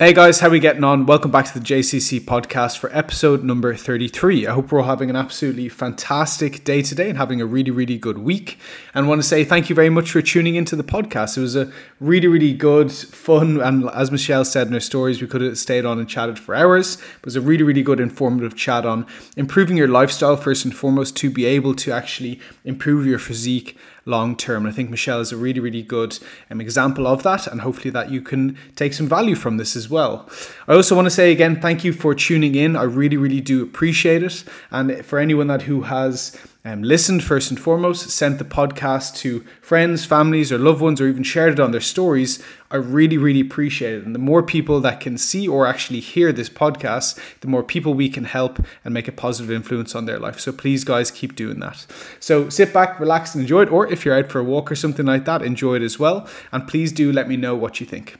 Hey guys, how are we getting on? Welcome back to the JCC podcast for episode number 33. I hope we're all having an absolutely fantastic day today and having a really, really good week. And want to say thank you very much for tuning into the podcast. It was a really, really good, fun, and as Michelle said in her stories, we could have stayed on and chatted for hours. It was a really, really good, informative chat on improving your lifestyle first and foremost to be able to actually improve your physique long term. I think Michelle is a really, really good um, example of that, and hopefully that you can take some value from this as well. I also want to say again, thank you for tuning in. I really, really do appreciate it. And for anyone that who has um, listened first and foremost, sent the podcast to friends, families, or loved ones, or even shared it on their stories, I really, really appreciate it. And the more people that can see or actually hear this podcast, the more people we can help and make a positive influence on their life. So please, guys, keep doing that. So sit back, relax, and enjoy it. Or if you're out for a walk or something like that, enjoy it as well. And please do let me know what you think.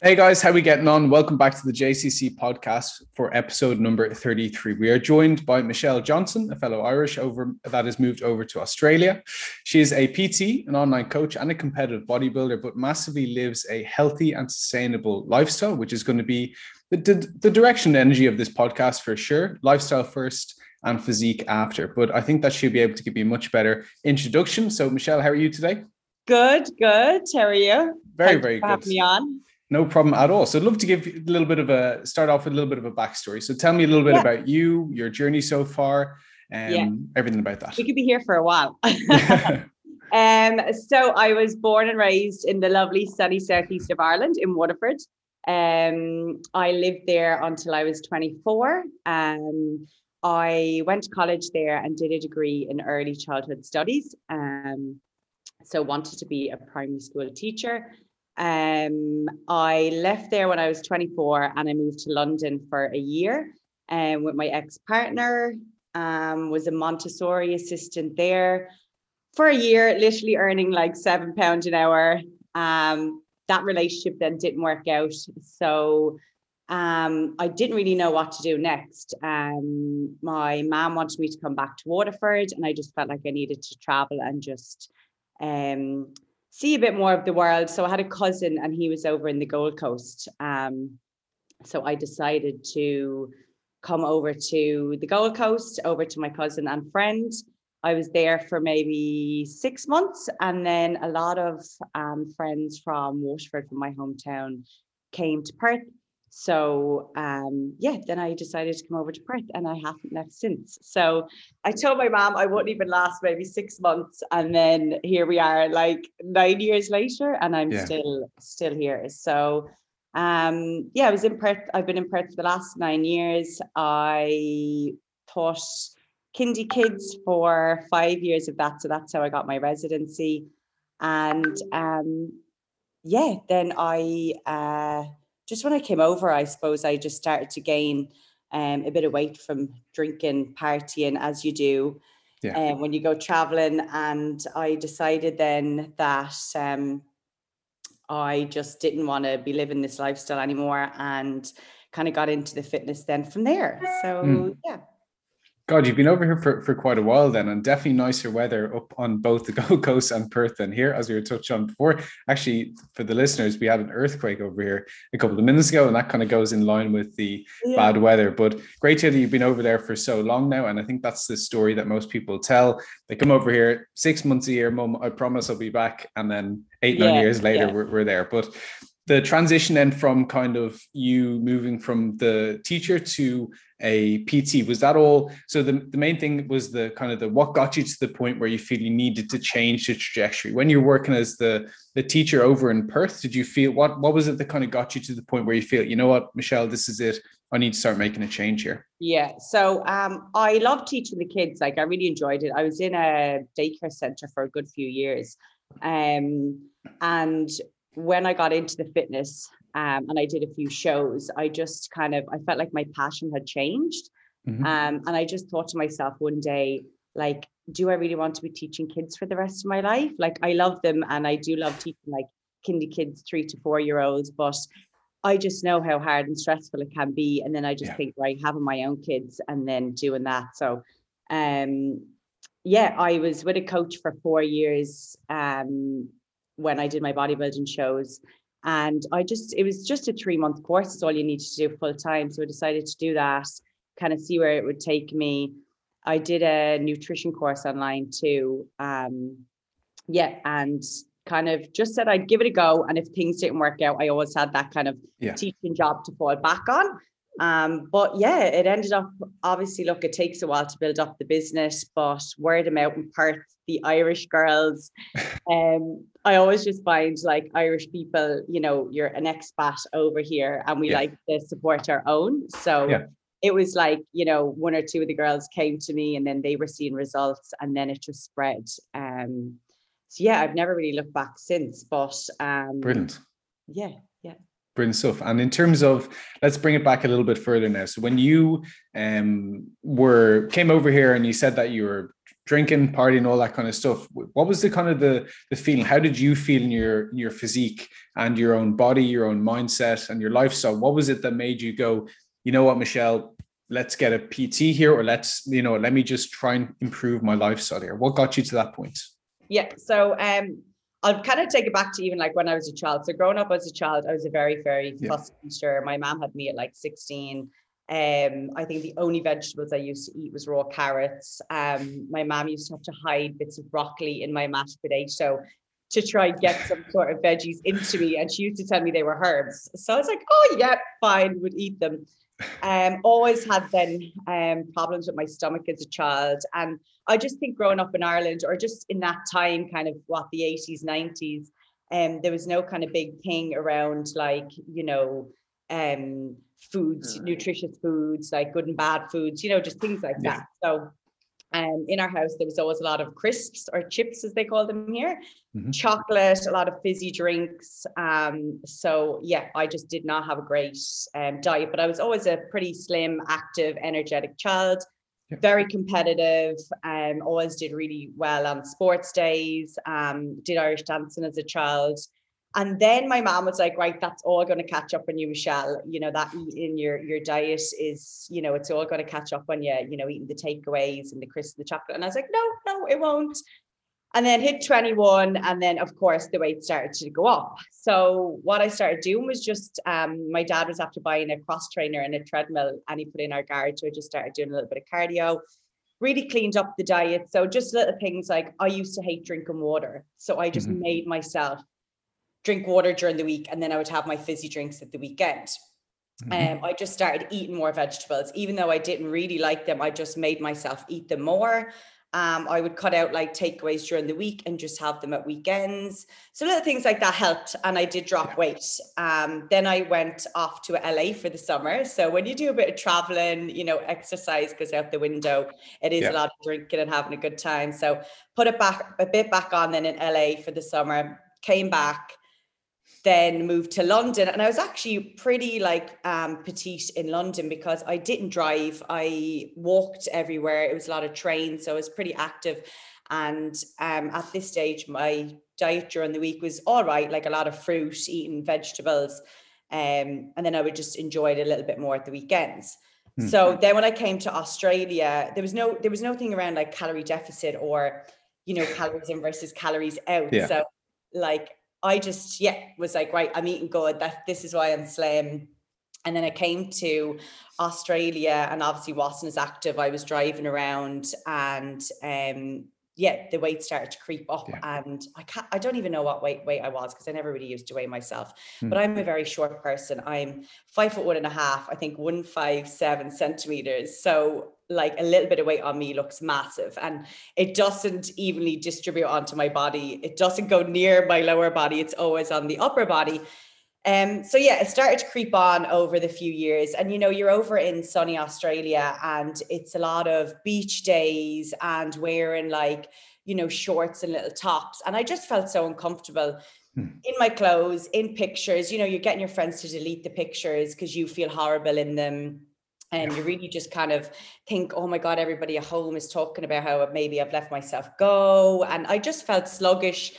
Hey guys, how we getting on? Welcome back to the JCC podcast for episode number 33. We are joined by Michelle Johnston, a fellow Irish over that has moved over to Australia. She is a PT, an online coach, and a competitive bodybuilder, but massively lives a healthy and sustainable lifestyle, which is going to be the, the, the direction and energy of this podcast for sure. Lifestyle first and physique after. But I think that she'll be able to give you a much better introduction. So, Michelle, how are you today? Good, good. How are you? Very, Thanks very good. Have me on. No problem at all. So I'd love to give a little bit of a start off with a little bit of a backstory. So tell me a little bit yeah. about you, your journey so far, and yeah. everything about that. We could be here for a while. um, so I was born and raised in the lovely sunny southeast of Ireland in Waterford. Um, I lived there until I was 24. Um, I went to college there and did a degree in early childhood studies. Um, so wanted to be a primary school teacher um, I left there when I was 24 and I moved to London for a year um, with my ex partner. Um, was a Montessori assistant there for a year, literally earning like seven pounds an hour. Um, that relationship then didn't work out. So um, I didn't really know what to do next. Um, my mom wanted me to come back to Waterford, and I just felt like I needed to travel and just um, see a bit more of the world. So I had a cousin and he was over in the Gold Coast. Um, so I decided to come over to the Gold Coast, over to my cousin and friend. I was there for maybe six months, and then a lot of um, friends from Waterford, from my hometown, came to Perth so um, yeah, then I decided to come over to Perth and I haven't left since. So I told my mom I wouldn't even last maybe six months. And then here we are like nine years later and I'm yeah. still still here. So um, yeah, I was in Perth. I've been in Perth for the last nine years. I taught kindy kids for five years of that. So that's how I got my residency. And um, yeah, then I uh, just when I came over, I suppose I just started to gain um, a bit of weight from drinking, partying, as you do yeah. um, when you go traveling. And I decided then that um, I just didn't want to be living this lifestyle anymore and kind of got into the fitness then from there. So, mm. yeah. God, you've been over here for, for quite a while then, and definitely nicer weather up on both the Gold Coast and Perth than here, as we were touched on before. Actually, for the listeners, we had an earthquake over here a couple of minutes ago, and that kind of goes in line with the yeah. bad weather. But great to hear that you've been over there for so long now, and I think that's the story that most people tell. They come over here six months a year, mum, I promise I'll be back, and then eight, yeah, nine years later, yeah. we're, we're there. But the transition then from kind of you moving from the teacher to a PT was that all so the, the main thing was the kind of the what got you to the point where you feel you needed to change the trajectory? When you're working as the the teacher over in Perth did you feel what what was it that kind of got you to the point where you feel you know what Michelle this is it I need to start making a change here? Yeah so um I love teaching the kids like I really enjoyed it. I was in a daycare center for a good few years um and when I got into the fitness um, and I did a few shows, I just kind of I felt like my passion had changed. Mm-hmm. Um, and I just thought to myself one day, like, do I really want to be teaching kids for the rest of my life? Like, I love them and I do love teaching like kindy kids, three to four year olds, but I just know how hard and stressful it can be. And then I just yeah. think, right, having my own kids and then doing that. So, um, yeah, I was with a coach for four years um, when I did my bodybuilding shows And I just, it was just a three month course, it's all you need to do full time. So I decided to do that, kind of see where it would take me. I did a nutrition course online too. Um, yeah, and kind of just said I'd give it a go. And if things didn't work out, I always had that kind of yeah. teaching job to fall back on. Um, but yeah, it ended up obviously, look, it takes a while to build up the business, but word of mouth in Perth, the Irish girls. Um, I always just find like Irish people, you know, you're an expat over here and we yeah. like to support our own. So yeah. it was like, you know, one or two of the girls came to me and then they were seeing results and then it just spread. Um, so yeah, I've never really looked back since, but um, brilliant. Yeah, yeah. Brilliant stuff. And in terms of, let's bring it back a little bit further now. So when you um, were came over here and you said that you were drinking, partying, all that kind of stuff, what was the kind of the the feeling? How did you feel in your your physique and your own body, your own mindset, and your lifestyle? What was it that made you go, you know what, Michelle? Let's get a PT here, or let's, you know, let me just try and improve my lifestyle here. What got you to that point? Yeah. So um I'll kind of take it back to even like when I was a child. So growing up as a child, I was a very, very yeah. fussy eater. My mom had me at like 16. Um, I think the only vegetables I used to eat was raw carrots. Um, my mom used to have to hide bits of broccoli in my mashed potato to try and get some sort of veggies into me. And she used to tell me they were herbs. So I was like, oh yeah, fine, would eat them. Um, always had then um, problems with my stomach as a child. And I just think growing up in Ireland or just in that time, kind of what the 80s, 90s, um, there was no kind of big thing around like, you know, um, foods, nutritious foods, like good and bad foods, you know, just things like yeah. that. So um, in our house, there was always a lot of crisps or chips, as they call them here, mm-hmm. chocolate, a lot of fizzy drinks. Um, so yeah, I just did not have a great um, diet, but I was always a pretty slim, active, energetic child. Very competitive. Um, always did really well on sports days. Um, did Irish dancing as a child and then my mom was like right that's all going to catch up on you michelle you know that eating your your diet is you know it's all going to catch up on you you know eating the takeaways and the crisps and the chocolate and i was like no no it won't and then hit 21 and then of course the weight started to go up so what i started doing was just um, my dad was after buying a cross trainer and a treadmill and he put in our garage so i just started doing a little bit of cardio really cleaned up the diet so just little things like i used to hate drinking water so i just mm-hmm. made myself drink water during the week and then I would have my fizzy drinks at the weekend. Mm-hmm. Um, I just started eating more vegetables, even though I didn't really like them. I just made myself eat them more. Um, I would cut out like takeaways during the week and just have them at weekends. So little things like that helped, and I did drop weight. Um, then I went off to LA for the summer. So when you do a bit of traveling, you know, exercise goes out the window. It is yeah. a lot of drinking and having a good time. So put it back a bit back on then in LA for the summer. Came back then moved to London. And I was actually pretty like um, petite in London because I didn't drive. I walked everywhere. It was a lot of trains. So I was pretty active. And um, at this stage, my diet during the week was all right, like a lot of fruit, eating vegetables. Um, and then I would just enjoy it a little bit more at the weekends. Mm. So then when I came to Australia, there was no there was no thing around like calorie deficit or you know calories in versus calories out. Yeah. So like I just, yeah, was like, right, I'm eating good. That this is why I'm slim. And then I came to Australia and obviously wasn't active. I was driving around and um yeah, the weight started to creep up, yeah. and I can't. I don't even know what weight weight I was because I never really used to weigh myself. Hmm. But I'm a very short person. I'm five foot one and a half. I think one five seven centimeters. So like a little bit of weight on me looks massive, and it doesn't evenly distribute onto my body. It doesn't go near my lower body. It's always on the upper body. Um, so yeah, it started to creep on over the few years. And you know, you're over in sunny Australia and it's a lot of beach days and wearing like, you know, shorts and little tops. And I just felt so uncomfortable hmm. in my clothes, in pictures. You know, you're getting your friends to delete the pictures because you feel horrible in them. And you really just kind of think, oh my God, everybody at home is talking about how maybe I've let myself go. And I just felt sluggish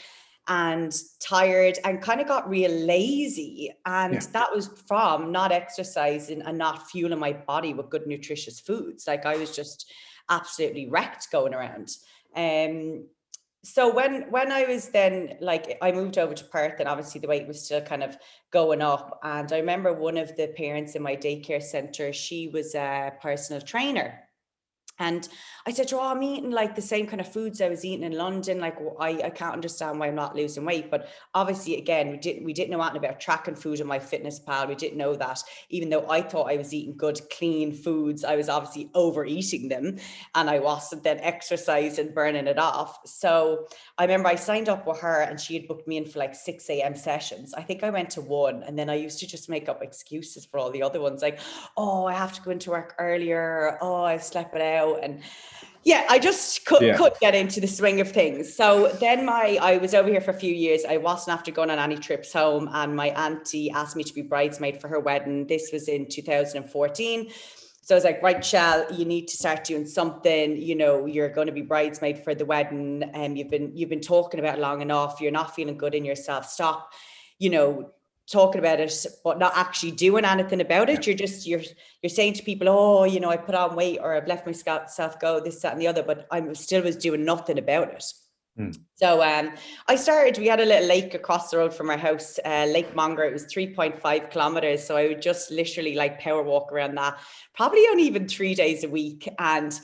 and tired and kind of got real lazy. And yeah. that was from not exercising and not fueling my body with good, nutritious foods. Like I was just absolutely wrecked going around. Um, so when when I was then like I moved over to Perth and obviously the weight was still kind of going up and I remember one of the parents in my daycare center she was a personal trainer and I said, oh, I'm eating like the same kind of foods I was eating in London. Like I, I can't understand why I'm not losing weight. But obviously, again, we didn't we didn't know anything about tracking food in MyFitnessPal. We didn't know that. Even though I thought I was eating good, clean foods, I was obviously overeating them, and I wasn't then exercising, burning it off. So I remember I signed up with her, and she had booked me in for like six a.m. sessions. I think I went to one, and then I used to just make up excuses for all the other ones, like, oh, I have to go into work earlier. Oh, I slept it out and yeah i just could, yeah. could get into the swing of things so then my i was over here for a few years i wasn't after going on any trips home and my auntie asked me to be bridesmaid for her wedding this was in 2014 so I was like, right, Shell, you need to start doing something. You know, you're going to be bridesmaid for the wedding, and um, you've been you've been talking about long enough. You're not feeling good in yourself. Stop. You know, talking about it but not actually doing anything about it you're just you're you're saying to people oh you know i put on weight or i've left myself go this that and the other but i still was doing nothing about it mm. so um, I started. We had a little lake across the road from our house, uh, Lake Monger. It was three point five kilometers. So I would just literally like power walk around that, probably only even three days a week. And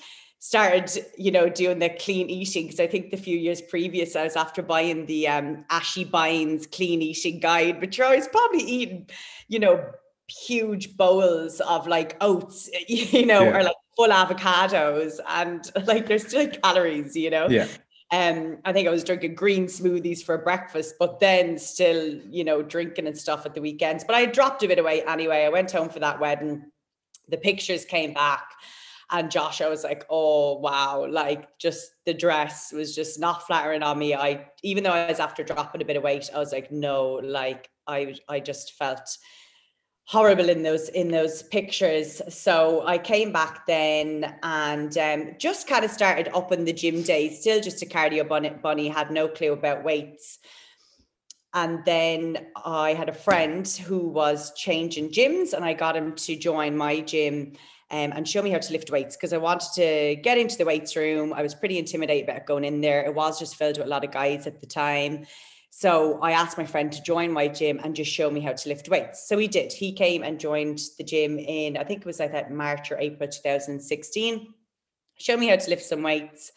started, you know, doing the clean eating because I think the few years previous I was after buying the um Ashy Bines clean eating guide, which I was probably eating, you know, huge bowls of like oats, you know, yeah. or like full avocados and like there's still calories, you know. Yeah. Um, I think I was drinking green smoothies for breakfast, but then still, you know, drinking and stuff at the weekends. But I dropped a bit away anyway. I went home for that wedding. The pictures came back and Josh, I was like, oh wow, like just the dress was just not flattering on me. I even though I was after dropping a bit of weight, I was like, no, like I I just felt horrible in those in those pictures. So i came back then and um, just kind of started up in the gym days still just a cardio bunny, bunny had no clue about weights. And then i had a friend who was changing gyms and i got him to join my gym um, and show me how to lift weights because I wanted to get into the weights room. I was pretty intimidated about going in there. It was just filled with a lot of guys at the time. So I asked my friend to join my gym and just show me how to lift weights. So he did. He came and joined the gym in, I think it was like that March or April 2016. Show me how to lift some weights.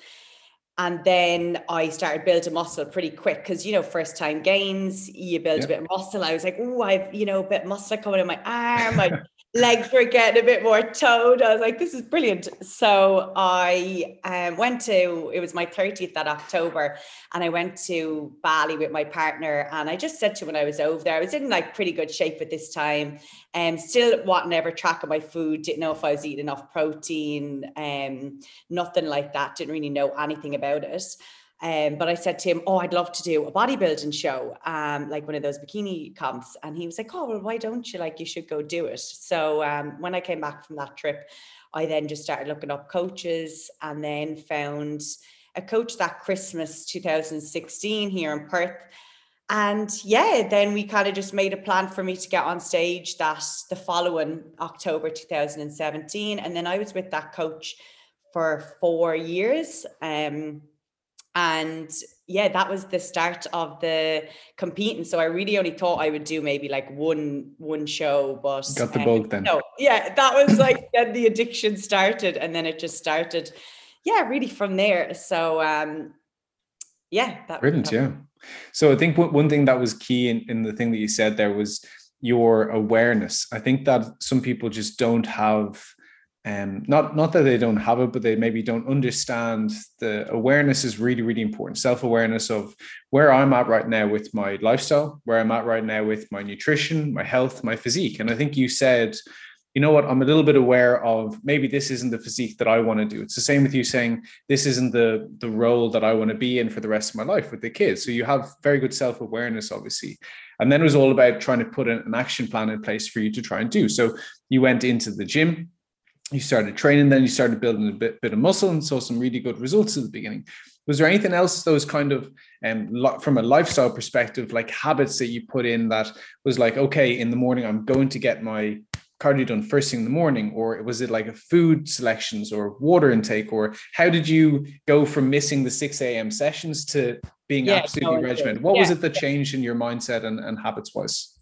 And then I started building muscle pretty quick because, you know, first time gains, you build yeah. a bit of muscle. I was like, oh, I've, you know, a bit of muscle coming in my arm. I legs were getting a bit more toned. I was like, this is brilliant. So I um, went to, it was my 30th that October, and I went to Bali with my partner. And I just said to when I was over there, I was in like pretty good shape at this time and um, still wanting ever tracking my food, didn't know if I was eating enough protein, um, nothing like that, didn't really know anything about it. Um, but I said to him, Oh, I'd love to do a bodybuilding show, um, like one of those bikini comps. And he was like, Oh, well, why don't you? Like, you should go do it. So um, when I came back from that trip, I then just started looking up coaches and then found a coach that Christmas 2016 here in Perth. And yeah, then we kind of just made a plan for me to get on stage that the following October 2017. And then I was with that coach for four years. Um, and yeah that was the start of the competing. So i really only thought i would do maybe like one one show but got the um, bug then. no. Yeah that was like then the addiction started and then it just started yeah really from there. So um yeah that brilliant yeah. So i think one thing that was key in, in the thing that you said there was your awareness. I think that some people just don't have um, not not that they don't have it, but they maybe don't understand the awareness is really really important. Self awareness of where I'm at right now with my lifestyle, where I'm at right now with my nutrition, my health, my physique. And I think you said, you know what, I'm a little bit aware of maybe this isn't the physique that I want to do. It's the same with you saying this isn't the the role that I want to be in for the rest of my life with the kids. So you have very good self awareness, obviously. And then it was all about trying to put an action plan in place for you to try and do. So you went into the gym you started training, then you started building a bit, bit of muscle and saw some really good results at the beginning. Was there anything else, those kind of, um, from a lifestyle perspective, like habits that you put in that was like, okay, in the morning, I'm going to get my cardio done first thing in the morning, or was it like a food selections or water intake, or how did you go from missing the 6 a.m. sessions to being yeah, absolutely no, regimented? What yeah. was it that changed in your mindset and, and habits wise?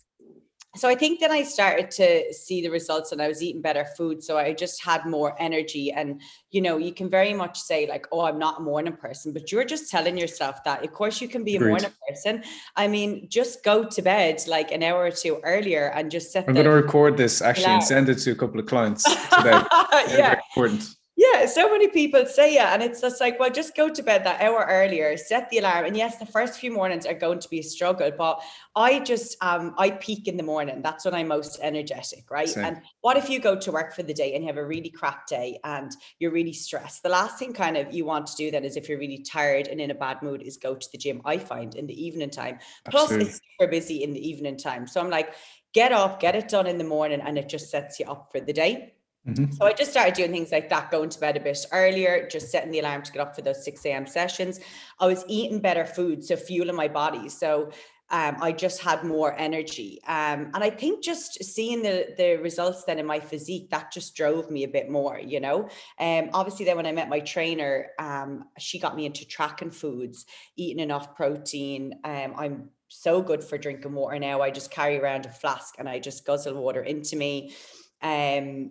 So I think then I started to see the results and I was eating better food. So I just had more energy. And, you know, you can very much say, like, oh, I'm not a morning person, but you're just telling yourself that. Of course, you can be a morning person. I mean, just go to bed like an hour or two earlier and just set I'm going to record this actually and send it to a couple of clients today. yeah. important. Yeah, so many people say yeah, and it's just like, well, just go to bed that hour earlier, set the alarm. And yes, the first few mornings are going to be a struggle, but I just um I peak in the morning. That's when I'm most energetic, right? Same. And what if you go to work for the day and you have a really crap day and you're really stressed? The last thing kind of you want to do then is if you're really tired and in a bad mood is go to the gym. I find in the evening time. Plus Absolutely. it's super busy in the evening time. So I'm like, get up, get it done in the morning, and it just sets you up for the day. Mm-hmm. So I just started doing things like that, going to bed a bit earlier, just setting the alarm to get up for those 6 a.m. sessions. I was eating better food, so fueling my body. So um, I just had more energy. Um, and I think just seeing the the results then in my physique, that just drove me a bit more, you know. Um, obviously then when I met my trainer, um, she got me into tracking foods, eating enough protein. Um, I'm so good for drinking water now. I just carry around a flask and I just guzzle water into me. Um,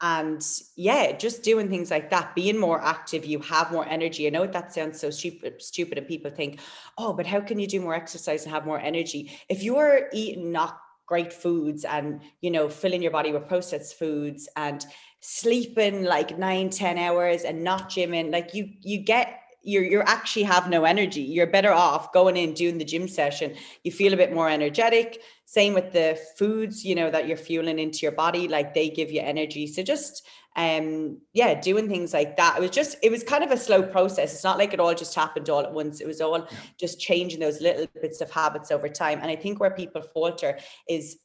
and yeah just doing things like that being more active you have more energy. I know that sounds so stupid stupid and people think oh but how can you do more exercise and have more energy? If you're eating not great foods and you know filling your body with processed foods and sleeping like nine ten hours and not gymming like you you get you're you actually have no energy. You're better off going in doing the gym session. You feel a bit more energetic. Same with the foods, you know, that you're fueling into your body, like they give you energy. So just um yeah, doing things like that. It was just it was kind of a slow process. It's not like it all just happened all at once. It was all just changing those little bits of habits over time. And I think where people falter is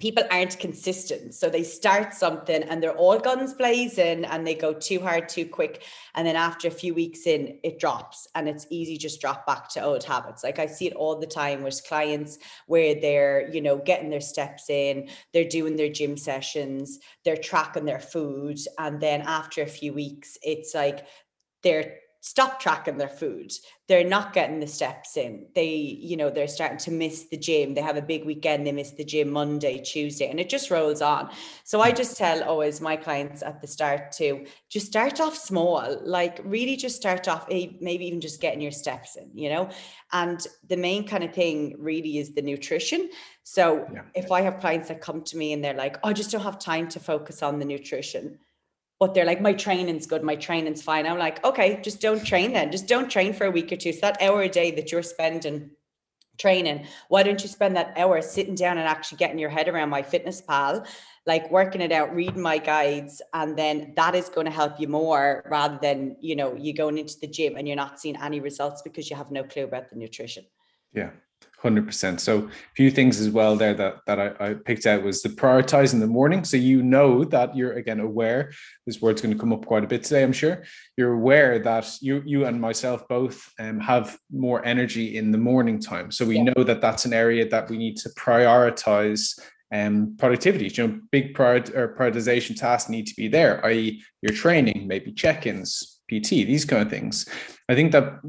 people aren't consistent. So they start something and they're all guns blazing and they go too hard, too quick. And then after a few weeks in, it drops and it's easy just drop back to old habits. Like I see it all the time with clients where they're, you know, getting their steps in, they're doing their gym sessions, they're tracking their food. And then after a few weeks, it's like they're stop tracking their food. They're not getting the steps in. They you know they're starting to miss the gym. They have a big weekend they miss the gym monday tuesday and it just rolls on. So i just tell always my clients at the start to just start off small like really just start off eh, maybe even just getting your steps in you know? And the main kind of thing really is the nutrition. So yeah. if i have clients that come to me and they're like oh, i just don't have time to focus on the nutrition but they're like, my training's good, my training's fine. I'm like, okay, just don't train then. Just don't train for a week or two. So that hour a day that you're spending training, why don't you spend that hour sitting down and actually getting your head around MyFitnessPal, like working it out, reading my guides, and then that is going to help you more rather than, you know, you going into the gym and you're not seeing any results because you have no clue about the nutrition. Yeah. Hundred percent. So a few things as well there that that I, I, picked out was the prioritize in the morning. So you know that you're again aware. This word's going to come up quite a bit today, I'm sure. You're aware that you you and myself both um, have more energy in the morning time. So we yeah. know that that's an area that we need to prioritize um, productivity. You know, big prior, or prioritization tasks need to be there, i.e., your training, maybe check-ins, PT, these kind of things. I think that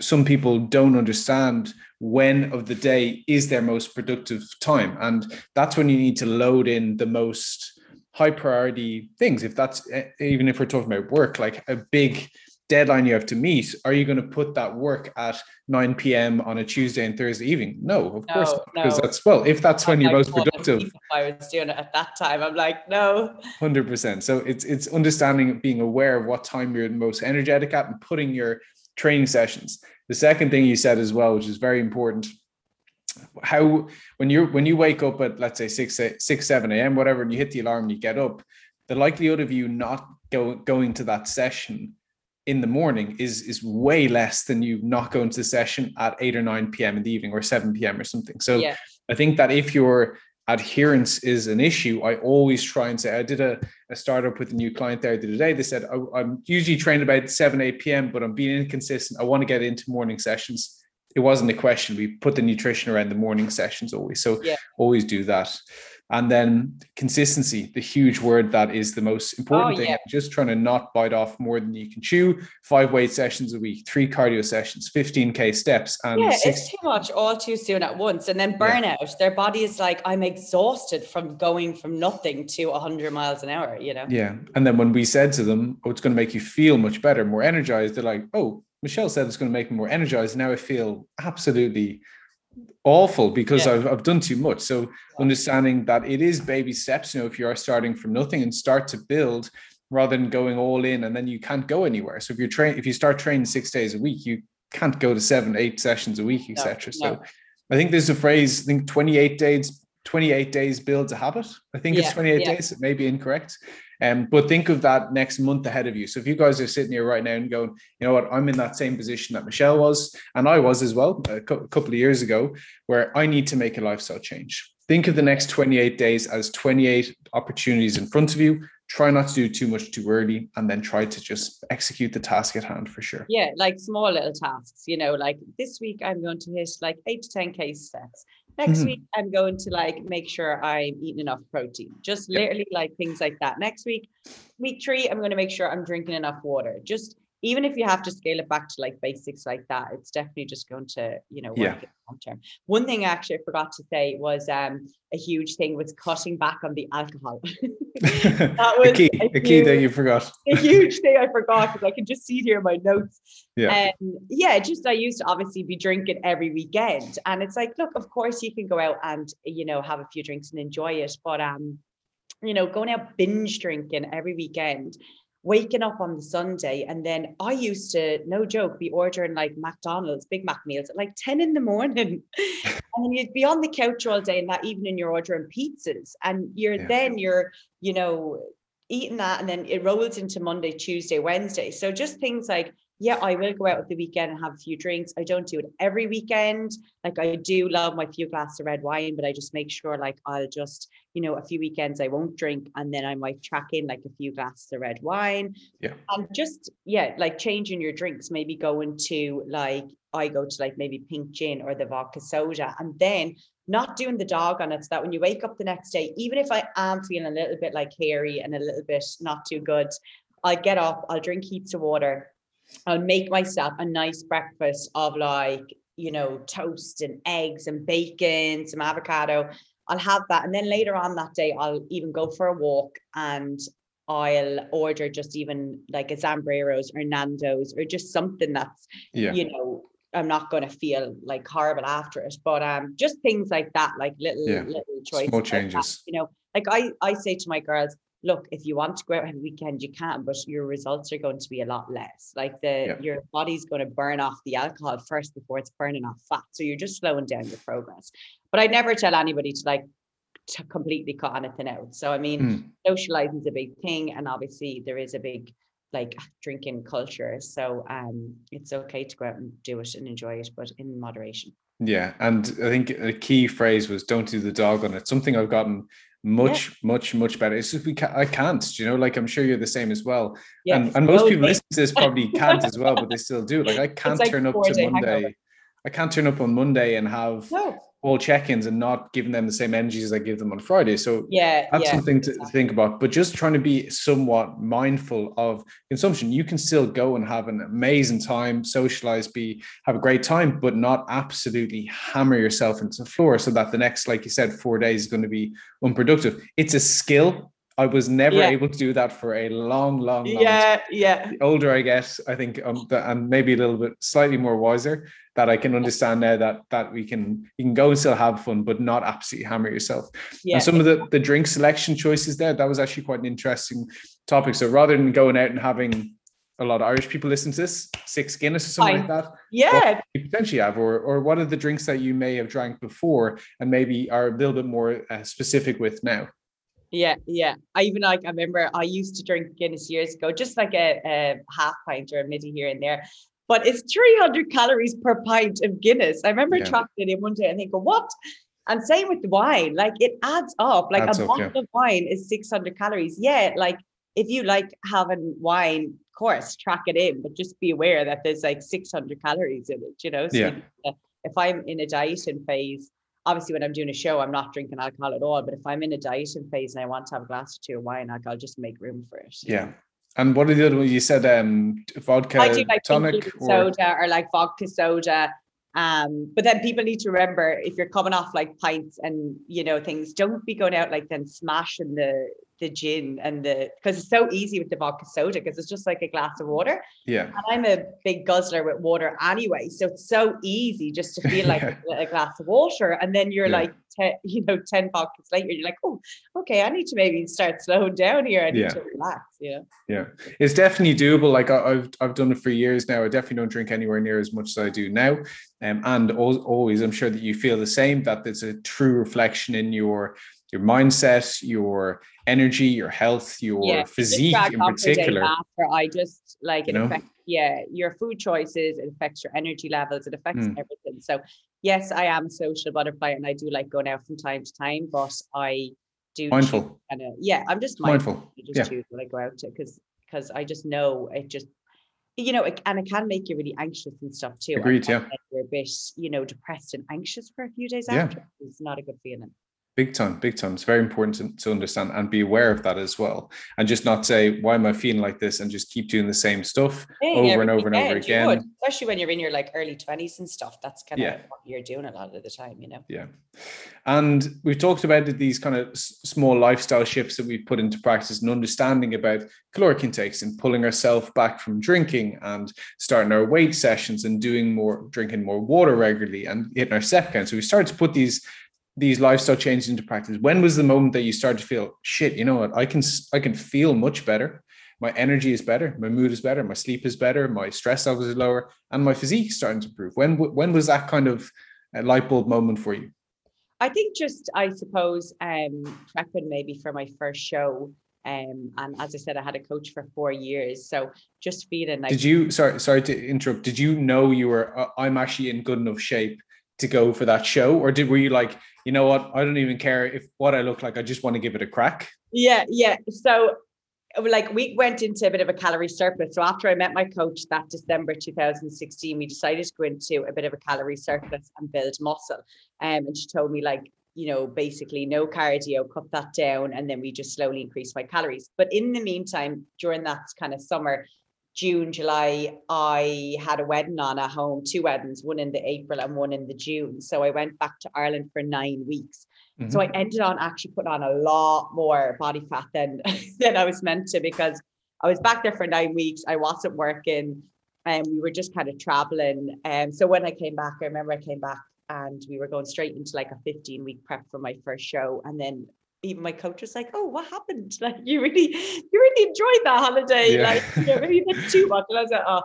some people don't understand when of the day is their most productive time. And that's when you need to load in the most high priority things. If that's even if we're talking about work like a big deadline you have to meet are you going to put that work at 9 p.m on a tuesday and thursday evening? No of no, course not, because that's well if that's when I'm you're like, most productive. I was doing it at that time. I'm like no. 100% so it's it's understanding being aware of what time you're most energetic at and putting your training sessions the second thing you said as well, which is very important, how when you when you wake up at let's say six six seven a.m. whatever, and you hit the alarm and you get up, the likelihood of you not go, going to that session in the morning is is way less than you not going to the session at 8 or 9 p.m. in the evening or 7 p.m. or something. So yeah. I think that if you're adherence is an issue, I always try and say, I did a, a startup with a new client there the other day. They said, oh, I, am usually trained about 7, 8 p.m., but I'm being inconsistent. I want to get into morning sessions. It wasn't a question. We put the nutrition around the morning sessions always. So yeah. always do that. And then consistency, the huge word that is the most important oh, thing. Yeah. Just trying to not bite off more than you can chew. Five weight sessions a week, three cardio sessions, 15K steps. And yeah, it's too much all too soon at once. And then burnout. Yeah. Their body is like, I'm exhausted from going from nothing to 100 miles an hour, you know? Yeah. And then when we said to them, oh, it's going to make you feel much better, more energized, they're like, oh, Michelle said it's going to make me more energized. Now I feel absolutely awful because yeah. I've, I've done too much. So understanding that it is baby steps, you know, if you are starting from nothing and start to build rather than going all in and then you can't go anywhere. So if you're train if you start training six days a week, you can't go to seven, eight sessions a week, etc. No, no. So I think there's a phrase, I think 28 days, 28 days builds a habit. I think yeah, it's 28 yeah. days. It may be incorrect. Um, but think of that next month ahead of you. So if you guys are sitting here right now and going, you know what, I'm in that same position that Michelle was, and I was as well a couple of years ago, where I need to make a lifestyle change. Think of the next 28 days as 28 opportunities in front of you. Try not to do too much too early, and then try to just execute the task at hand for sure. Yeah, like small little tasks. You know, like this week I'm going to hit like eight to ten case steps Next mm-hmm. week, I'm going to like make sure I'm eating enough protein. Just yep. literally like things like that. Next week, week three, I'm going to make sure I'm drinking enough water. Just even if you have to scale it back to like basics like that, it's definitely just going to, you know, work yeah. long term. One thing I actually I forgot to say was um a huge thing was cutting back on the alcohol. that was a key, a, a key that you forgot. a huge thing I forgot because I can just see it here in my notes. Yeah. Um, yeah, just I used to obviously be drinking every weekend. And it's like, look, of course you can go out and, you know, have a few drinks and enjoy it. But um, you know, going out binge drinking every weekend waking up on the Sunday and then I used to, no joke, be ordering like McDonald's, Big Mac meals at like 10 in the morning. and you'd be on the couch all day and that evening you're ordering pizzas and you're yeah. then you're, you know, eating that and then it rolls into Monday, Tuesday, Wednesday. So just things like yeah, I will go out at the weekend and have a few drinks. I don't do it every weekend. Like I do love my few glasses of red wine, but I just make sure like I'll just, you know, a few weekends I won't drink and then I might track in like a few glasses of red wine. Yeah. And just, yeah, like changing your drinks, maybe going to like, I go to like maybe pink gin or the vodka soda and then not doing the dog on it so that when you wake up the next day, even if I am feeling a little bit like hairy and a little bit not too good, I'll get up, I'll drink heaps of water I'll make myself a nice breakfast of like, you know, toast and eggs and bacon, some avocado. I'll have that. And then later on that day, I'll even go for a walk and I'll order just even like a Zambreros or Nando's or just something that's, yeah. you know, I'm not going to feel like horrible after it. But um, just things like that, like little yeah. little choices, small changes. Like that, you know, like I I say to my girls, look, if you want to go out every weekend, you can, but your results are going to be a lot less. Like the yeah. your body's going to burn off the alcohol first before it's burning off fat. So you're just slowing down your progress. But I'd never tell anybody to like to completely cut anything out. So I mean, mm. socializing is a big thing, and obviously there is a big like drinking culture. So um, it's okay to go out and do it and enjoy it, but in moderation. Yeah, and I think a key phrase was "don't do the dog on it." Something I've gotten much yeah. much much better it's just we can't i can't you know like i'm sure you're the same as well yes. and, and most people listening to this probably can't as well but they still do like i can't like turn up to monday hangover. I can't turn up on monday and have no all check-ins and not giving them the same energy as I give them on Friday. So yeah, that's yeah, something to exactly. think about. But just trying to be somewhat mindful of consumption. You can still go and have an amazing time, socialize, be have a great time, but not absolutely hammer yourself into the floor so that the next, like you said, four days is going to be unproductive. It's a skill. I was never yeah. able to do that for a long, long, long yeah, time. yeah. The older I get, I think, um, the, and maybe a little bit slightly more wiser, that I can understand now that that we can you can go and still have fun, but not absolutely hammer yourself. Yeah. And some of the the drink selection choices there, that was actually quite an interesting topic. So rather than going out and having a lot of Irish people listen to this, six Guinness or something like that. Yeah. you potentially have, or or what are the drinks that you may have drank before and maybe are a little bit more uh, specific with now? Yeah, yeah. I even like I remember I used to drink Guinness years ago, just like a, a half pint or a midi here and there but it's 300 calories per pint of Guinness. I remember yeah. tracking it in one day and thinking, what? And same with wine, like it adds up. Like adds a up, bottle yeah. of wine is 600 calories. Yeah, like if you like having wine, of course, track it in, but just be aware that there's like 600 calories in it, you know? So yeah. if I'm in a dieting phase, obviously when I'm doing a show, I'm not drinking alcohol at all. But if I'm in a dieting phase and I want to have a glass or two of wine, I'll just make room for it. Yeah. And what are the other ones? You said um vodka I do like tonic or soda or like vodka soda. Um, but then people need to remember if you're coming off like pints and you know things, don't be going out like then smashing the the gin and the because it's so easy with the vodka soda because it's just like a glass of water. yeah. And I'm a big guzzler with water anyway, so it's so easy just to feel like Yeah. a, glass of water, and then you're Yeah. like, te- you know, ten vodkas later, you're like, oh, okay, I need to maybe start slowing down here. I need Yeah. to relax. Yeah. Yeah, it's definitely doable. Like I, I've I've done it for years now. I definitely don't drink anywhere near as much as I do now. Um, and al- always, I'm sure that you feel the same. That there's a true reflection in your your mindset, your energy, your health, your yeah, physique in on for a day particular. After I just like it You know? affects yeah your food choices, it affects your energy levels, it affects Mm. everything. So yes, I am a social butterfly and I do like going out from time to time, but I do Mindful. kind of yeah, I'm just mindful. Mindful. I just Yeah. choose when I go out to because because I just know it just you know it, and it can make you really anxious and stuff too. Agreed, yeah. You're a bit you know depressed and anxious for a few days Yeah. after. It's not a good feeling. Big time, big time. It's very important to, to understand and be aware of that as well. And just not say, why am I feeling like this? And just keep doing the same stuff over and over and over would, again. especially when you're in your like early 20s and stuff. That's kind of what you're doing a lot of the time, you know. Yeah. And we've talked about these kind of small lifestyle shifts that we've put into practice and understanding about caloric intakes and pulling ourselves back from drinking and starting our weight sessions and doing more, drinking more water regularly and hitting our step count. So we started to put these these lifestyle changes into practice. When was the moment that you started to feel shit? You know what? I can I can feel much better. My energy is better. My mood is better. My sleep is better. My stress levels are lower, and my physique is starting to improve. When when was that kind of uh, light bulb moment for you? I think just I suppose um prepping maybe for my first show. Um, and as I said, I had a coach for four years. So just feeling like Did you sorry sorry to interrupt? Did you know you were uh, I'm actually in good enough shape to go for that show, or did were you like you know what I don't even care if what I look like I just want to give it a crack? Yeah, yeah. So like we went into a bit of a calorie surplus. So after I met my coach that December 2016, we decided to go into a bit of a calorie surplus and build muscle. Um, and she told me like, you know, basically no cardio, cut that down, and then we just slowly increase my calories. But in the meantime, during that kind of summer, June, July, I had a wedding on at home, two weddings, one in the April and one in the June. So I went back to Ireland for nine weeks. So I ended on actually putting on a lot more body fat than than I was meant to because I was back there for nine weeks. I wasn't working and we were just kind of traveling. And um, so when I came back, I remember I came back and we were going straight into like a 15 week prep for my first show. And then even my coach was like, "Oh, what happened? Like you really, you really enjoyed that holiday. Yeah. Like you know, maybe a bit too much." And I was like, "Oh,"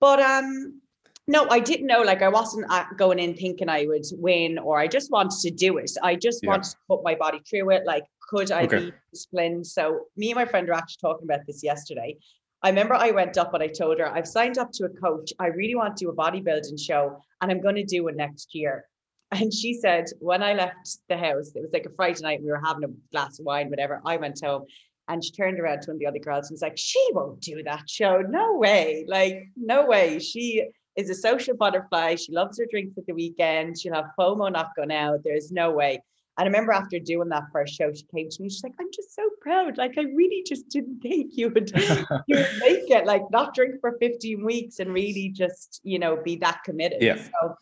but um, no, I didn't know. Like I wasn't uh, going in thinking I would win, or I just wanted to do it. I just Yeah. wanted to put my body through it. Like, could I Okay. be disciplined? So me and my friend were actually talking about this yesterday. I remember I went up and I told her I've signed up to a coach. I really want to do a bodybuilding show, and I'm going to do it next year. And she said, when I left the house, it was like a Friday night, we were having a glass of wine, whatever. I went home and she turned around to one of the other girls and was like, she won't do that show. No way. Like, no way. She is a social butterfly. She loves her drinks at the weekend. She'll have FOMO not going out. There's no way. And I remember after doing that first show, she came to me. She's like, I'm just so proud. Like, I really just didn't think you would, you would make it. Like, not drink for 15 weeks and really just, you know, be that committed. Yeah. So,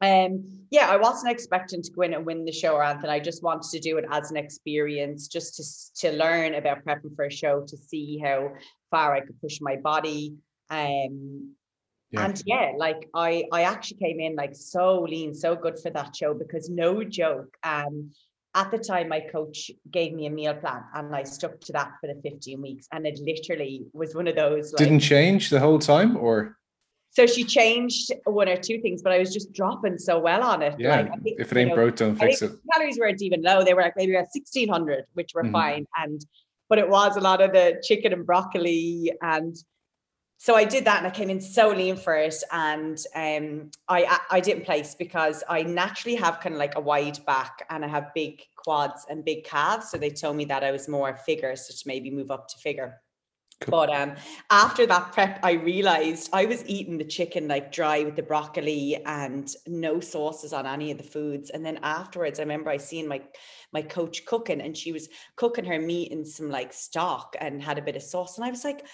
um, yeah, I wasn't expecting to go in and win the show or anything. I just wanted to do it as an experience, just to to learn about prepping for a show, to see how far I could push my body. Um, Yeah. and yeah, like I I actually came in like so lean, so good for that show because no joke. Um, at the time, my coach gave me a meal plan, and I stuck to that for the 15 weeks, and it literally was one of those. Like, Didn't change the whole time, or so she changed one or two things, but I was just dropping so well on it. yeah, Like, I think, if it you ain't know, broke, don't fix it. calories weren't even low. They were like maybe at 1600, which were Mhm. fine. And but it was a lot of the chicken and broccoli. And so I did that and I came in so lean for it. And um I I- I didn't place because I naturally have kind of like a wide back and I have big quads and big calves. So they told me that I was more figure, so to maybe move up to figure. Cool. But um, after that prep, I realized I was eating the chicken like dry with the broccoli and no sauces on any of the foods. And then afterwards, I remember I seen my my coach cooking, and she was cooking her meat in some like stock and had a bit of sauce. And I was like,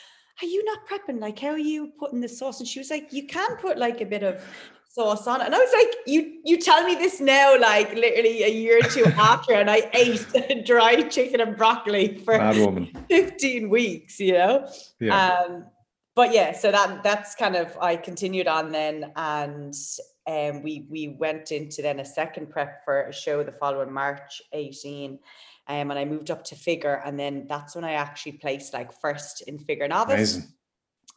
"Are you not prepping? Like, how are you putting the sauce?" And she was like, "You can put like a bit of sauce on it. And I was like, you you tell me this now, like literally a year or two after, and I ate dry chicken and broccoli for 15 weeks, you know? Yeah. Um, but yeah, so that that's kind of I continued on then and um, we we went into then a second prep for a show the following March 18. Um, and I moved up to figure, and then that's when I actually placed like first in figure novice. Amazing.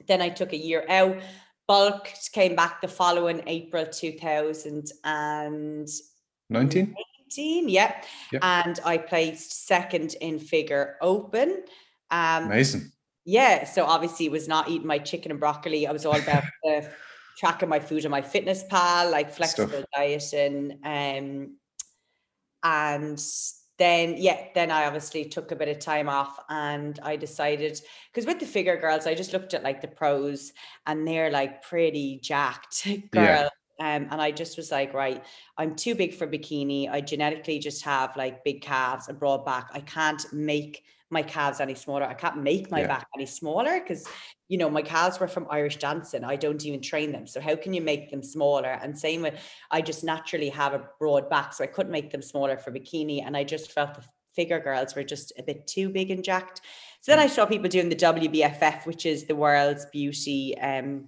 Then I took a year out Bulk came back the following April 2019. 19, yeah. Yep. And I placed second in figure open. Um, Amazing. Yeah. So obviously it was not eating my chicken and broccoli. I was all about the tracking my food on MyFitnessPal, like flexible Stuff. dieting. Um, and then yeah then i obviously took a bit of time off and i decided because with the figure girls i just looked at like the pros and they're like pretty jacked girl yeah. Um, and I just was like, right, I'm too big for bikini. I genetically just have like big calves, and broad back. I can't make my calves any smaller. I can't make my yeah. back any smaller because you know my calves were from Irish dancing. I don't even train them. So how can you make them smaller? And same with I just naturally have a broad back, so I couldn't make them smaller for bikini. And I just felt the figure girls were just a bit too big and jacked. So then I saw people doing the WBFF, which is the world's beauty um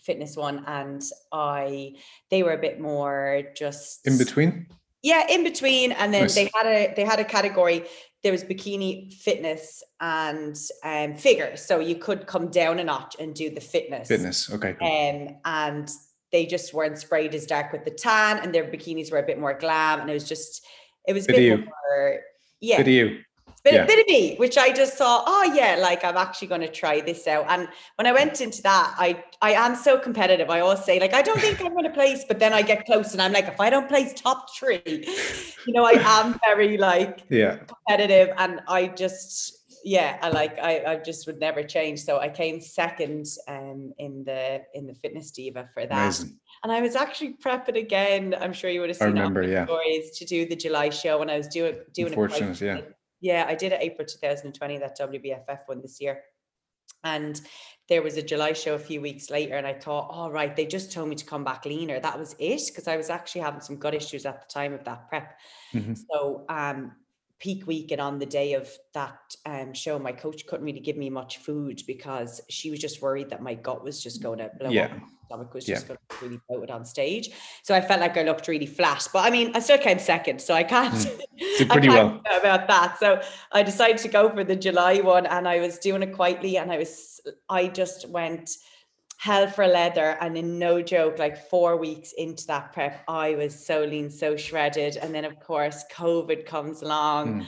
fitness one, and I they were a bit more just in between yeah in between and then nice. they had a they had a category there was bikini fitness and um, figure. So you could come down a notch and do the fitness. Fitness, okay. Cool. Um, and they just weren't sprayed as dark with the tan, and their bikinis were a bit more glam, and it was just it was a bit more yeah. Bit you bit, yeah. bit of me, which I just saw, oh yeah, like I'm actually going to try this out. And when I went into that, I I am so competitive. I always say, like, I don't think I'm going to place, but then I get close and I'm like, if I don't place top three, you know, I am very like yeah competitive. And I just yeah, I like I, I just would never change. So I came second um in the in the fitness diva for that. Amazing. And I was actually prepping again. I'm sure you would have seen I remember, yeah. stories to do the July show when I was doing doing Unfortunate, it. yeah yeah, I did it April 2020, that WBFF one this year. And there was a July show a few weeks later, and I thought, all oh, right, they just told me to come back leaner. That was it, because I was actually having some gut issues at the time of that prep. Mm-hmm. So um peak week and on the day of that um, show, my coach couldn't really give me much food because she was just worried that my gut was just going to blow yeah. up. Stomach was just yeah. going to really bloated on stage. So I felt like I looked really flat. But I mean, I still came second, so I can't. Mm. Pretty well about that. So I decided to go for the July one, and I was doing it quietly, and I was, I just went hell for leather and in no joke like four weeks into that prep i was so lean so shredded and then of course covid comes along mm.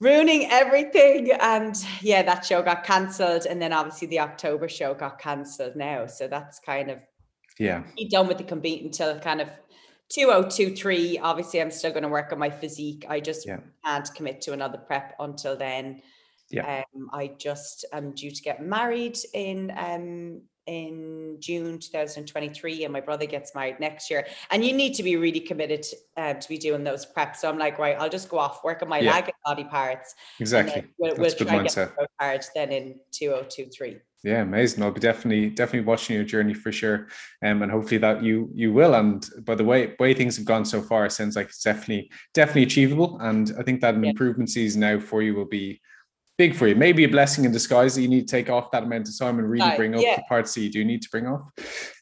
Ruining everything. And yeah that show got cancelled. And then obviously the october show got cancelled now. So that's kind of yeah. be done with the compete until kind of 2023 obviously i'm still going to work on my physique. I just yeah. can't commit to another prep until then. Yeah. Um, i just am due to get married in um in June 2023, and my brother gets married next year. And you need to be really committed uh, to be doing those preps. So I'm like, right, I'll just go off, work on my yeah. leg and body parts. Exactly. We'll, we'll try and get hard then in 2023. Yeah, amazing. I'll be definitely definitely watching your journey for sure, um, and hopefully that you you will. And by the way way things have gone so far, it sounds like it's definitely definitely achievable. And I think that an yeah. improvement season now for you will be big for you. Maybe a blessing in disguise that you need to take off that amount of time and really bring up yeah. the parts that you do need to bring off.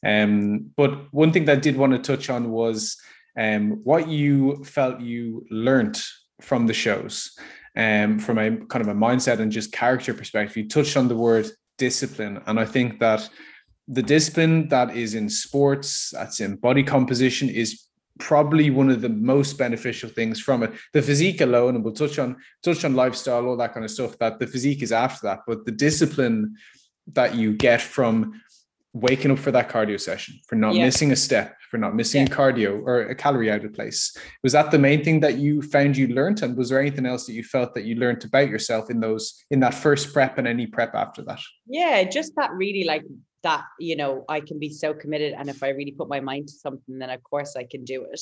Um, but one thing that I did want to touch on was um, what you felt you learned from the shows, um, from a kind of a mindset and just character perspective. You touched on the word discipline, and I think that the discipline that is in sports, that's in body composition, is probably one of the most beneficial things from it. The physique alone, and we'll touch on touch on lifestyle, all that kind of stuff. That the physique is after that, but the discipline that you get from waking up for that cardio session, for not yeah. missing a step, for not missing yeah. cardio or a calorie out of place. Was that the main thing that you found you learned? And was there anything else that you felt that you learned about yourself in those in that first prep and any prep after that? Yeah, just that really like that, you know, I can be so committed. And if I really put my mind to something, then of course I can do it.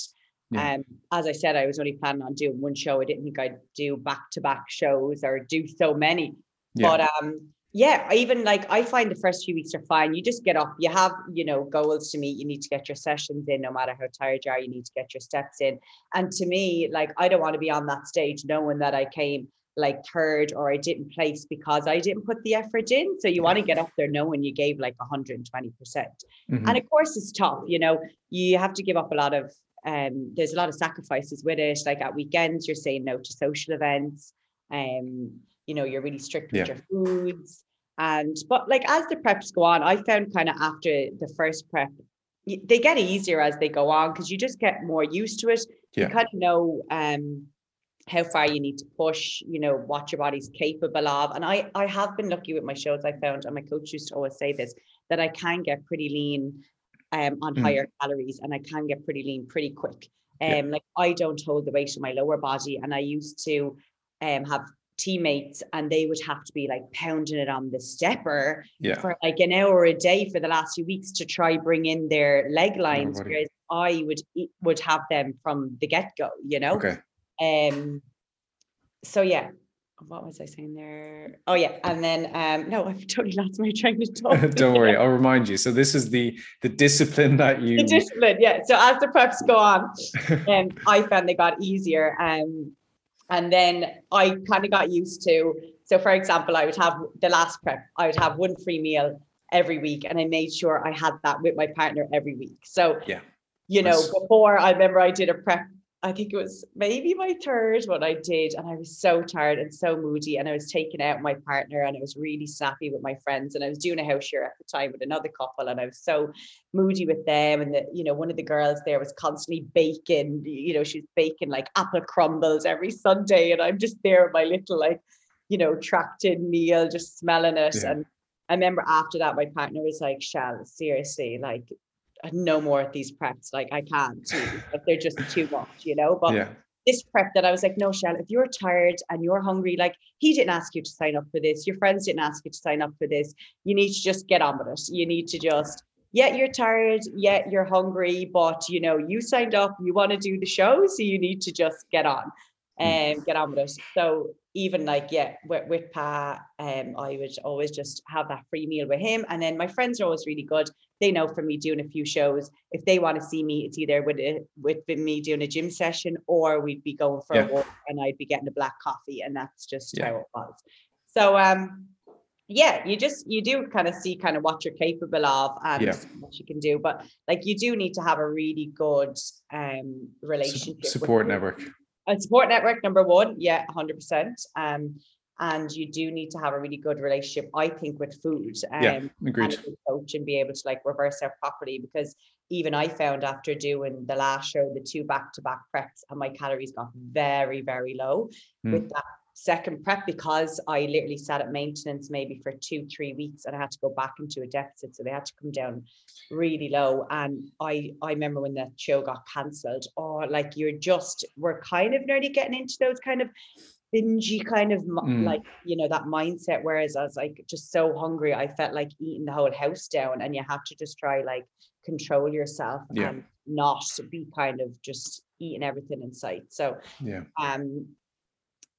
Yeah. Um, as I said, I was only planning on doing one show. I didn't think I'd do back to back shows or do so many. Yeah. But um, yeah, even like I find the first few weeks are fine. You just get up, you have, you know, goals to meet. You need to get your sessions in, no matter how tired you are, you need to get your steps in. And to me, like, I don't want to be on that stage knowing that I came like third or I didn't place because I didn't put the effort in. So you want to get up there knowing you gave like 120%. percent mm hmm And of course, it's tough, you know, you have to give up a lot of, um, there's a lot of sacrifices with it. Like at weekends, you're saying no to social events. Um, you know you're really strict with yeah. your foods and but like as the preps go on i found kind of after the first prep they get easier as they go on because you just get more used to it yeah. you kind of know um how far you need to push you know what your body's capable of and i i have been lucky with my shows i found and my coach used to always say this that i can get pretty lean um on mm. higher calories and i can get pretty lean pretty quick um yeah. like i don't hold the weight in my lower body and i used to um have teammates and they would have to be like pounding it on the stepper yeah. for like an hour a day for the last few weeks to try bring in their leg lines whereas I would would have them from the get-go you know okay um so yeah what was I saying there? Oh yeah, and then um no, I've totally lost my train of thought. Don't worry, I'll remind you. So this is the the discipline that you the discipline, yeah. So as the preps go on, um, I found they got easier. Um, and then I kind of got used to, so for example, I would have the last prep, I would have one free meal every week. And I made sure I had that with my partner every week. So, yeah, you know, before I remember I did a prep I think it was maybe my third one I did, and I was so tired and so moody, and I was taking out my partner, and I was really snappy with my friends, and I was doing a house share at the time with another couple, and I was so moody with them, and the, you know one of the girls there was constantly baking, you know she's baking like apple crumbles every Sunday, and I'm just there with my little like, you know, tracked in meal, just smelling it, yeah. and I remember after that my partner was like, "Shall seriously, like no more of these preps. Like I can't, like they're just too much, you know. But yeah. this prep that I was like, no, Shell, if you're tired and you're hungry, like he didn't ask you to sign up for this, your friends didn't ask you to sign up for this. You need to just get on with it. You need to just, yeah, you're tired, yeah, you're hungry, but you know, you signed up, you want to do the show, so you need to just get on and um, get on with it. So even like yeah, with, with Pa, um, I would always just have that free meal with him, and then my friends are always really good. They know from me doing a few shows. If they want to see me, it's either with a, with me doing a gym session, or we'd be going for yeah. a walk, and I'd be getting a black coffee, and that's just yeah. how it was. So um, yeah, you just you do kind of see kind of what you're capable of and yeah. what you can do, but like you do need to have a really good um relationship support network a support network number one yeah 100% um and you do need to have a really good relationship i think with food um, yeah agreed. and coach and be able to like reverse out properly because even i found after doing the last show the two back-to-back preps and my calories got very very low mm. with that second prep because I literally sat at maintenance maybe for two, three weeks and I had to go back into a deficit. So they had to come down really low. And I I remember when that show got cancelled, or oh, like you're just we're kind of nearly getting into those kind of bingy kind of mm. like you know that mindset whereas i was like just so hungry i felt like eating the whole house down and you have to just try like control yourself yeah. and not be kind of just eating everything in sight so yeah um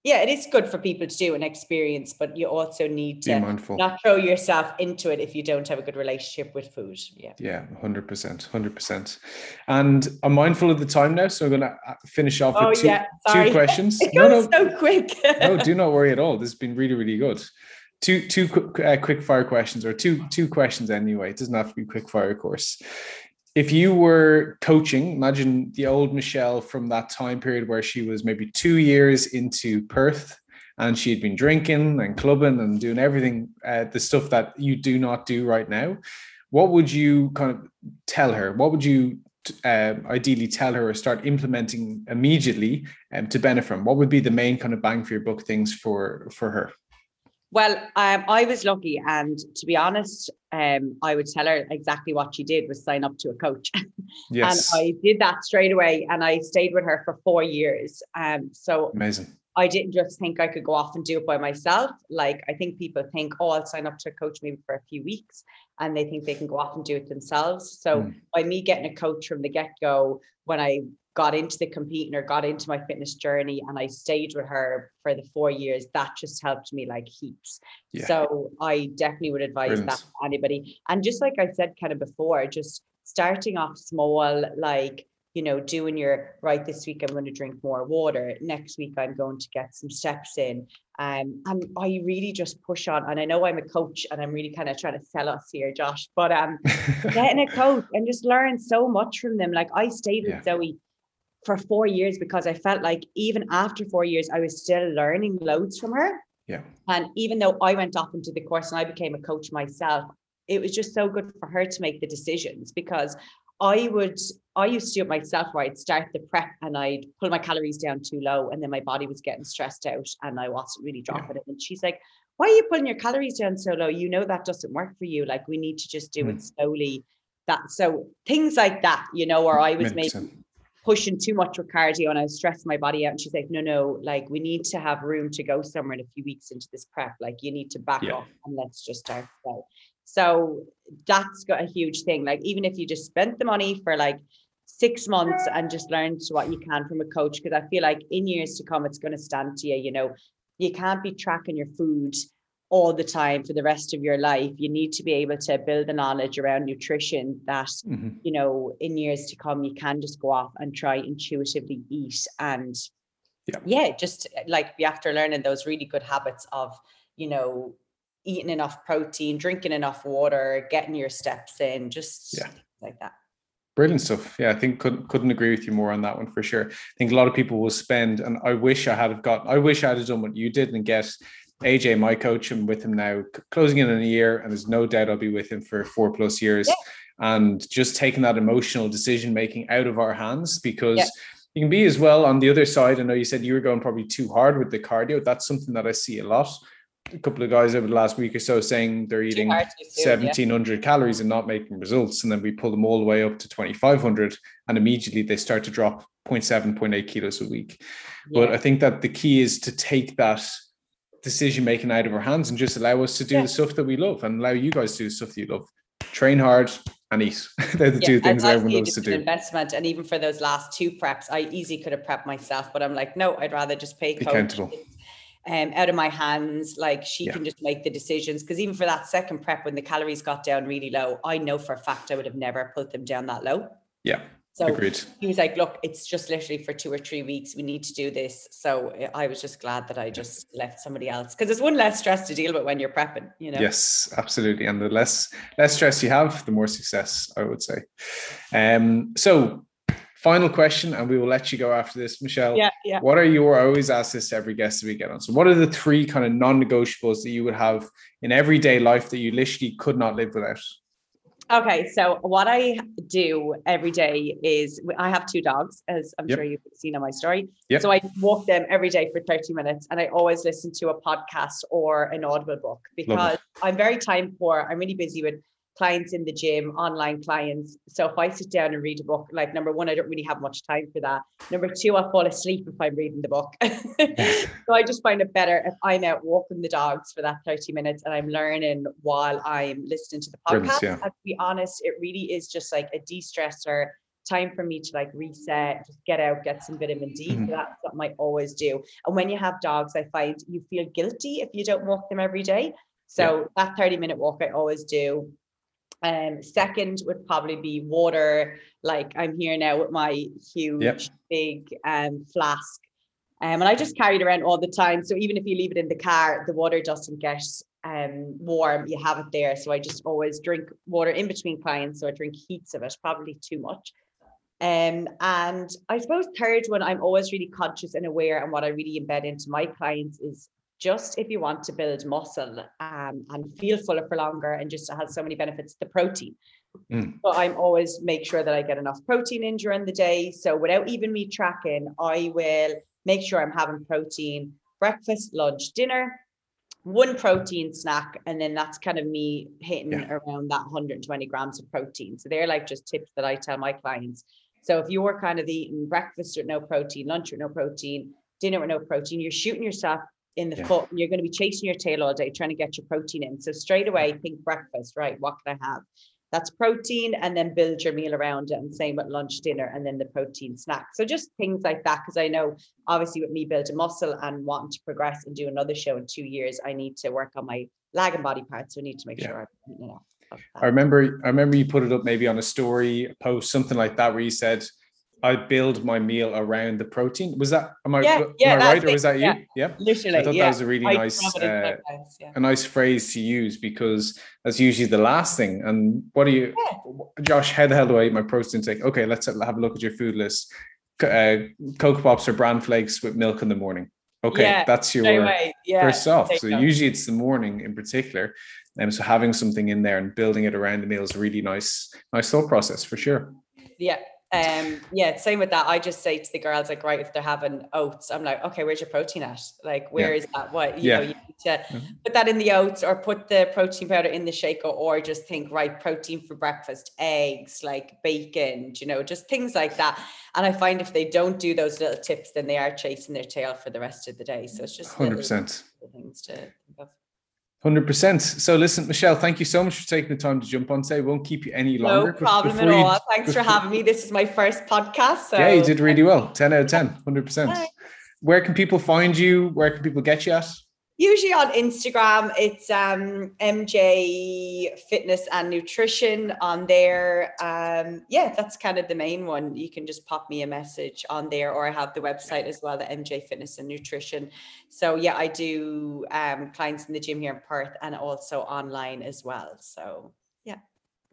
yeah, it is good for people to do an experience, but you also need to be mindful. not throw yourself into it if you don't have a good relationship with food. Yeah. Yeah, 100%. 100%. And I'm mindful of the time now, so I'm going to uh, finish off with oh, two, yeah. two questions. it goes no, no. so quick. no, do not worry at all. This has been really, really good. Two, two quick, uh, quick fire questions, or two, two questions anyway. It doesn't have to be quick fire, of course if you were coaching, imagine the old Michelle from that time period where she was maybe two years into Perth and she had been drinking and clubbing and doing everything, uh, the stuff that you do not do right now. What would you kind of tell her? What would you uh, ideally tell her or start implementing immediately um, to benefit from? What would be the main kind of bang for your buck things for for her? Well, um, I was lucky, and to be honest, um, I would tell her exactly what she did was sign up to a coach, Yes. and I did that straight away, and I stayed with her for four years. Um, so Amazing. I didn't just think I could go off and do it by myself. Like I think people think, oh, I'll sign up to a coach maybe for a few weeks, and they think they can go off and do it themselves. So Mm. by me getting a coach from the get go, when I got into the competing or got into my fitness journey, and I stayed with her for the four years, that just helped me like heaps. Yeah. So I definitely would advise Brilliant. that to anybody. And just like I said kind of before, just starting off small, like you know, doing your right this week, I'm going to drink more water. Next week, I'm going to get some steps in. Um, and I really just push on. And I know I'm a coach and I'm really kind of trying to sell us here, Josh, but um, getting a coach and just learn so much from them. Like I stayed with Yeah. Zoe for four years because I felt like even after four years, I was still learning loads from her. yeah. And even though I went off into the course and I became a coach myself, it was just so good for her to make the decisions because I would, I used to do it myself where I'd start the prep and I'd pull my calories down too low and then my body was getting stressed out and I wasn't really dropping it. And she's like, why are you pulling your calories down so low? You know that doesn't work for you. Like we need to just do Hmm. it slowly. That so things like that, you know, where I was maybe 100%. Pushing too much with cardio and I was stressing my body out. And she's like, no, no, like we need to have room to go somewhere in a few weeks into this prep. Like you need to back Yeah. off and let's just start slow. So that's got a huge thing. Like even if you just spent the money for like six months and just learned what you can from a coach, because I feel like in years to come, it's going to stand to you. You know, you can't be tracking your food all the time for the rest of your life. You need to be able to build the knowledge around nutrition that Mhm. you know, in years to come, you can just go off and try intuitively eat and Yeah. just uh, like after learning those really good habits of, you know, eating enough protein, drinking enough water, getting your steps in, just Yeah. like that. Brilliant stuff. Yeah, I think couldn't couldn't agree with you more on that one for sure. I think a lot of people will spend, and I wish I had have got. I wish I had done what you did and get AJ, my coach. I'm with him now, closing in on a year, and there's no doubt I'll be with him for four plus years. Yeah. And just taking that emotional decision making out of our hands because. Yeah. You can be as well on the other side. I know you said you were going probably too hard with the cardio. That's something that I see a lot. A couple of guys over the last week or so saying they're eating hard to do, yeah. 1700 calories and not making results and then we pull them all the way up to 2500 and immediately they start to drop 0.7 0.8 kilos a week but i think that the key is to take that decision making out of our hands and just allow us to do Yeah. the stuff that we love and allow you guys to do the stuff that you love train hard and eat they're the Yeah, two things that everyone loves to do Investment, and even for those last two preps, I easily could have prepped myself, but I'm like, no, I'd rather just pay Be coach. accountable. Um, out of my hands, like she Yeah. can just make the decisions. Because even for that second prep, when the calories got down really low, I know for a fact I would have never put them down that low. yeah So agreed he was like, look, it's just literally for two or three weeks. We need to do this. So I was just glad that I just left somebody else because it's one less stress to deal with when you're prepping, you know? Yes, absolutely. And the less less stress you have, the more success, I would say. Um, so final question, and we will let you go after this, Michelle. Yeah, yeah. What are your I always ask this to every guest that we get on? So what are the three kind of non-negotiables that you would have in everyday life that you literally could not live without? Okay, so what I do every day is I have two dogs, as I'm Yep. sure you've seen on my story. Yep. So I walk them every day for 30 minutes and I always listen to a podcast or an audible book because I'm very time poor. I'm really busy with clients in the gym, online clients. So if I sit down and read a book, like number one, I don't really have much time for that. Number two, I fall asleep if I'm reading the book. so I just find it better if I'm out walking the dogs for that 30 minutes and I'm learning while I'm listening to the Brilliant, podcast. yeah. To be honest, it really is just like a de-stressor time for me to like reset, just get out, get some vitamin D. So mm-hmm. that's something I always do. And when you have dogs, I find you feel guilty if you don't walk them every day. So that 30 minute walk I always do. Um, second would probably be water. Like I'm here now with my huge, big um, flask. Um, and I just carry it around all the time. So even if you leave it in the car, the water doesn't get um, warm. You have it there. So I just always drink water in between clients. So I drink heaps of it, probably too much. Um, and I suppose third one, I'm always really conscious and aware, and what I really embed into my clients is just if you want to build muscle um, and feel fuller for longer and just has so many benefits, the protein. Mm. So I'm always make sure that I get enough protein in during the day. So without even me tracking, I will make sure I'm having protein breakfast, lunch, dinner. one protein snack, and then that's kind of me hitting Yeah. around that 120 grams of protein. So they're like just tips that I tell my clients. So if you're kind of eating breakfast with no protein, lunch with no protein, dinner with no protein, you're shooting yourself in the Yeah. foot. and You're going to be chasing your tail all day trying to get your protein in. So straight away, think breakfast, right? What can I have? That's protein, and then build your meal around it. And same with lunch, dinner, and then the protein snack. So just things like that, because I know obviously with me building muscle and wanting to progress and do another show in two years, I need to work on my lag and body parts. So I need to make Yeah. sure I'm eating enough. I remember I remember you put it up maybe on a story, a post, something like that, where you said, I build my meal around the protein. Was that am I, Yeah, am yeah, I right? Or was that you? yeah. Yeah. Literally, I thought yeah. that was a really I nice have it in uh, a nice phrase to use because that's usually the last thing. And what do you, Josh? How the hell do I eat my protein intake? Okay, let's have a look at your food list. Uh, Cocoa Pops or bran flakes with milk in the morning. Okay, that's your first off. So note. usually it's the morning in particular. And so having something in there and building it around the meal is a really nice, nice thought process for sure. Yeah. Um, yeah, same with that. I just say to the girls, like, right, if they're having oats, I'm like, okay, where's your protein at? Like, where is that? What you Yeah. know, you need to Mhm. put that in the oats or put the protein powder in the shaker, or just think, right, protein for breakfast, eggs, like bacon, you know, just things like that. And I find if they don't do those little tips, then they are chasing their tail for the rest of the day. So it's just hundred percent things to think of. Hundred percent. So listen, Michelle, thank you so much for taking the time to jump on today. We won't keep you any longer. No problem at before you- all. Thanks for having me. This is my first podcast. So Yeah, you did really well. 10 out of 10, 100%. Thanks. Where can people find you? Where can people get you at? Usually on Instagram, it's um, MJ Fitness and Nutrition on there. Um, yeah, that's kind of the main one. You can just pop me a message on there, or I have the website as well, the MJ Fitness and Nutrition. So yeah, I do um, clients in the gym here in Perth and also online as well. So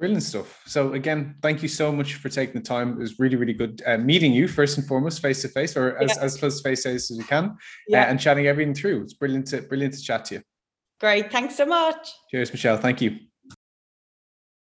Brilliant stuff. So again, thank you so much for taking the time. It was really, really good uh, meeting you first and foremost, face to face, or as, Yeah. as close to face to face as we can, uh, and chatting everything through. It's brilliant to brilliant to chat to you. great. Thanks so much. Cheers, Michelle. Thank you.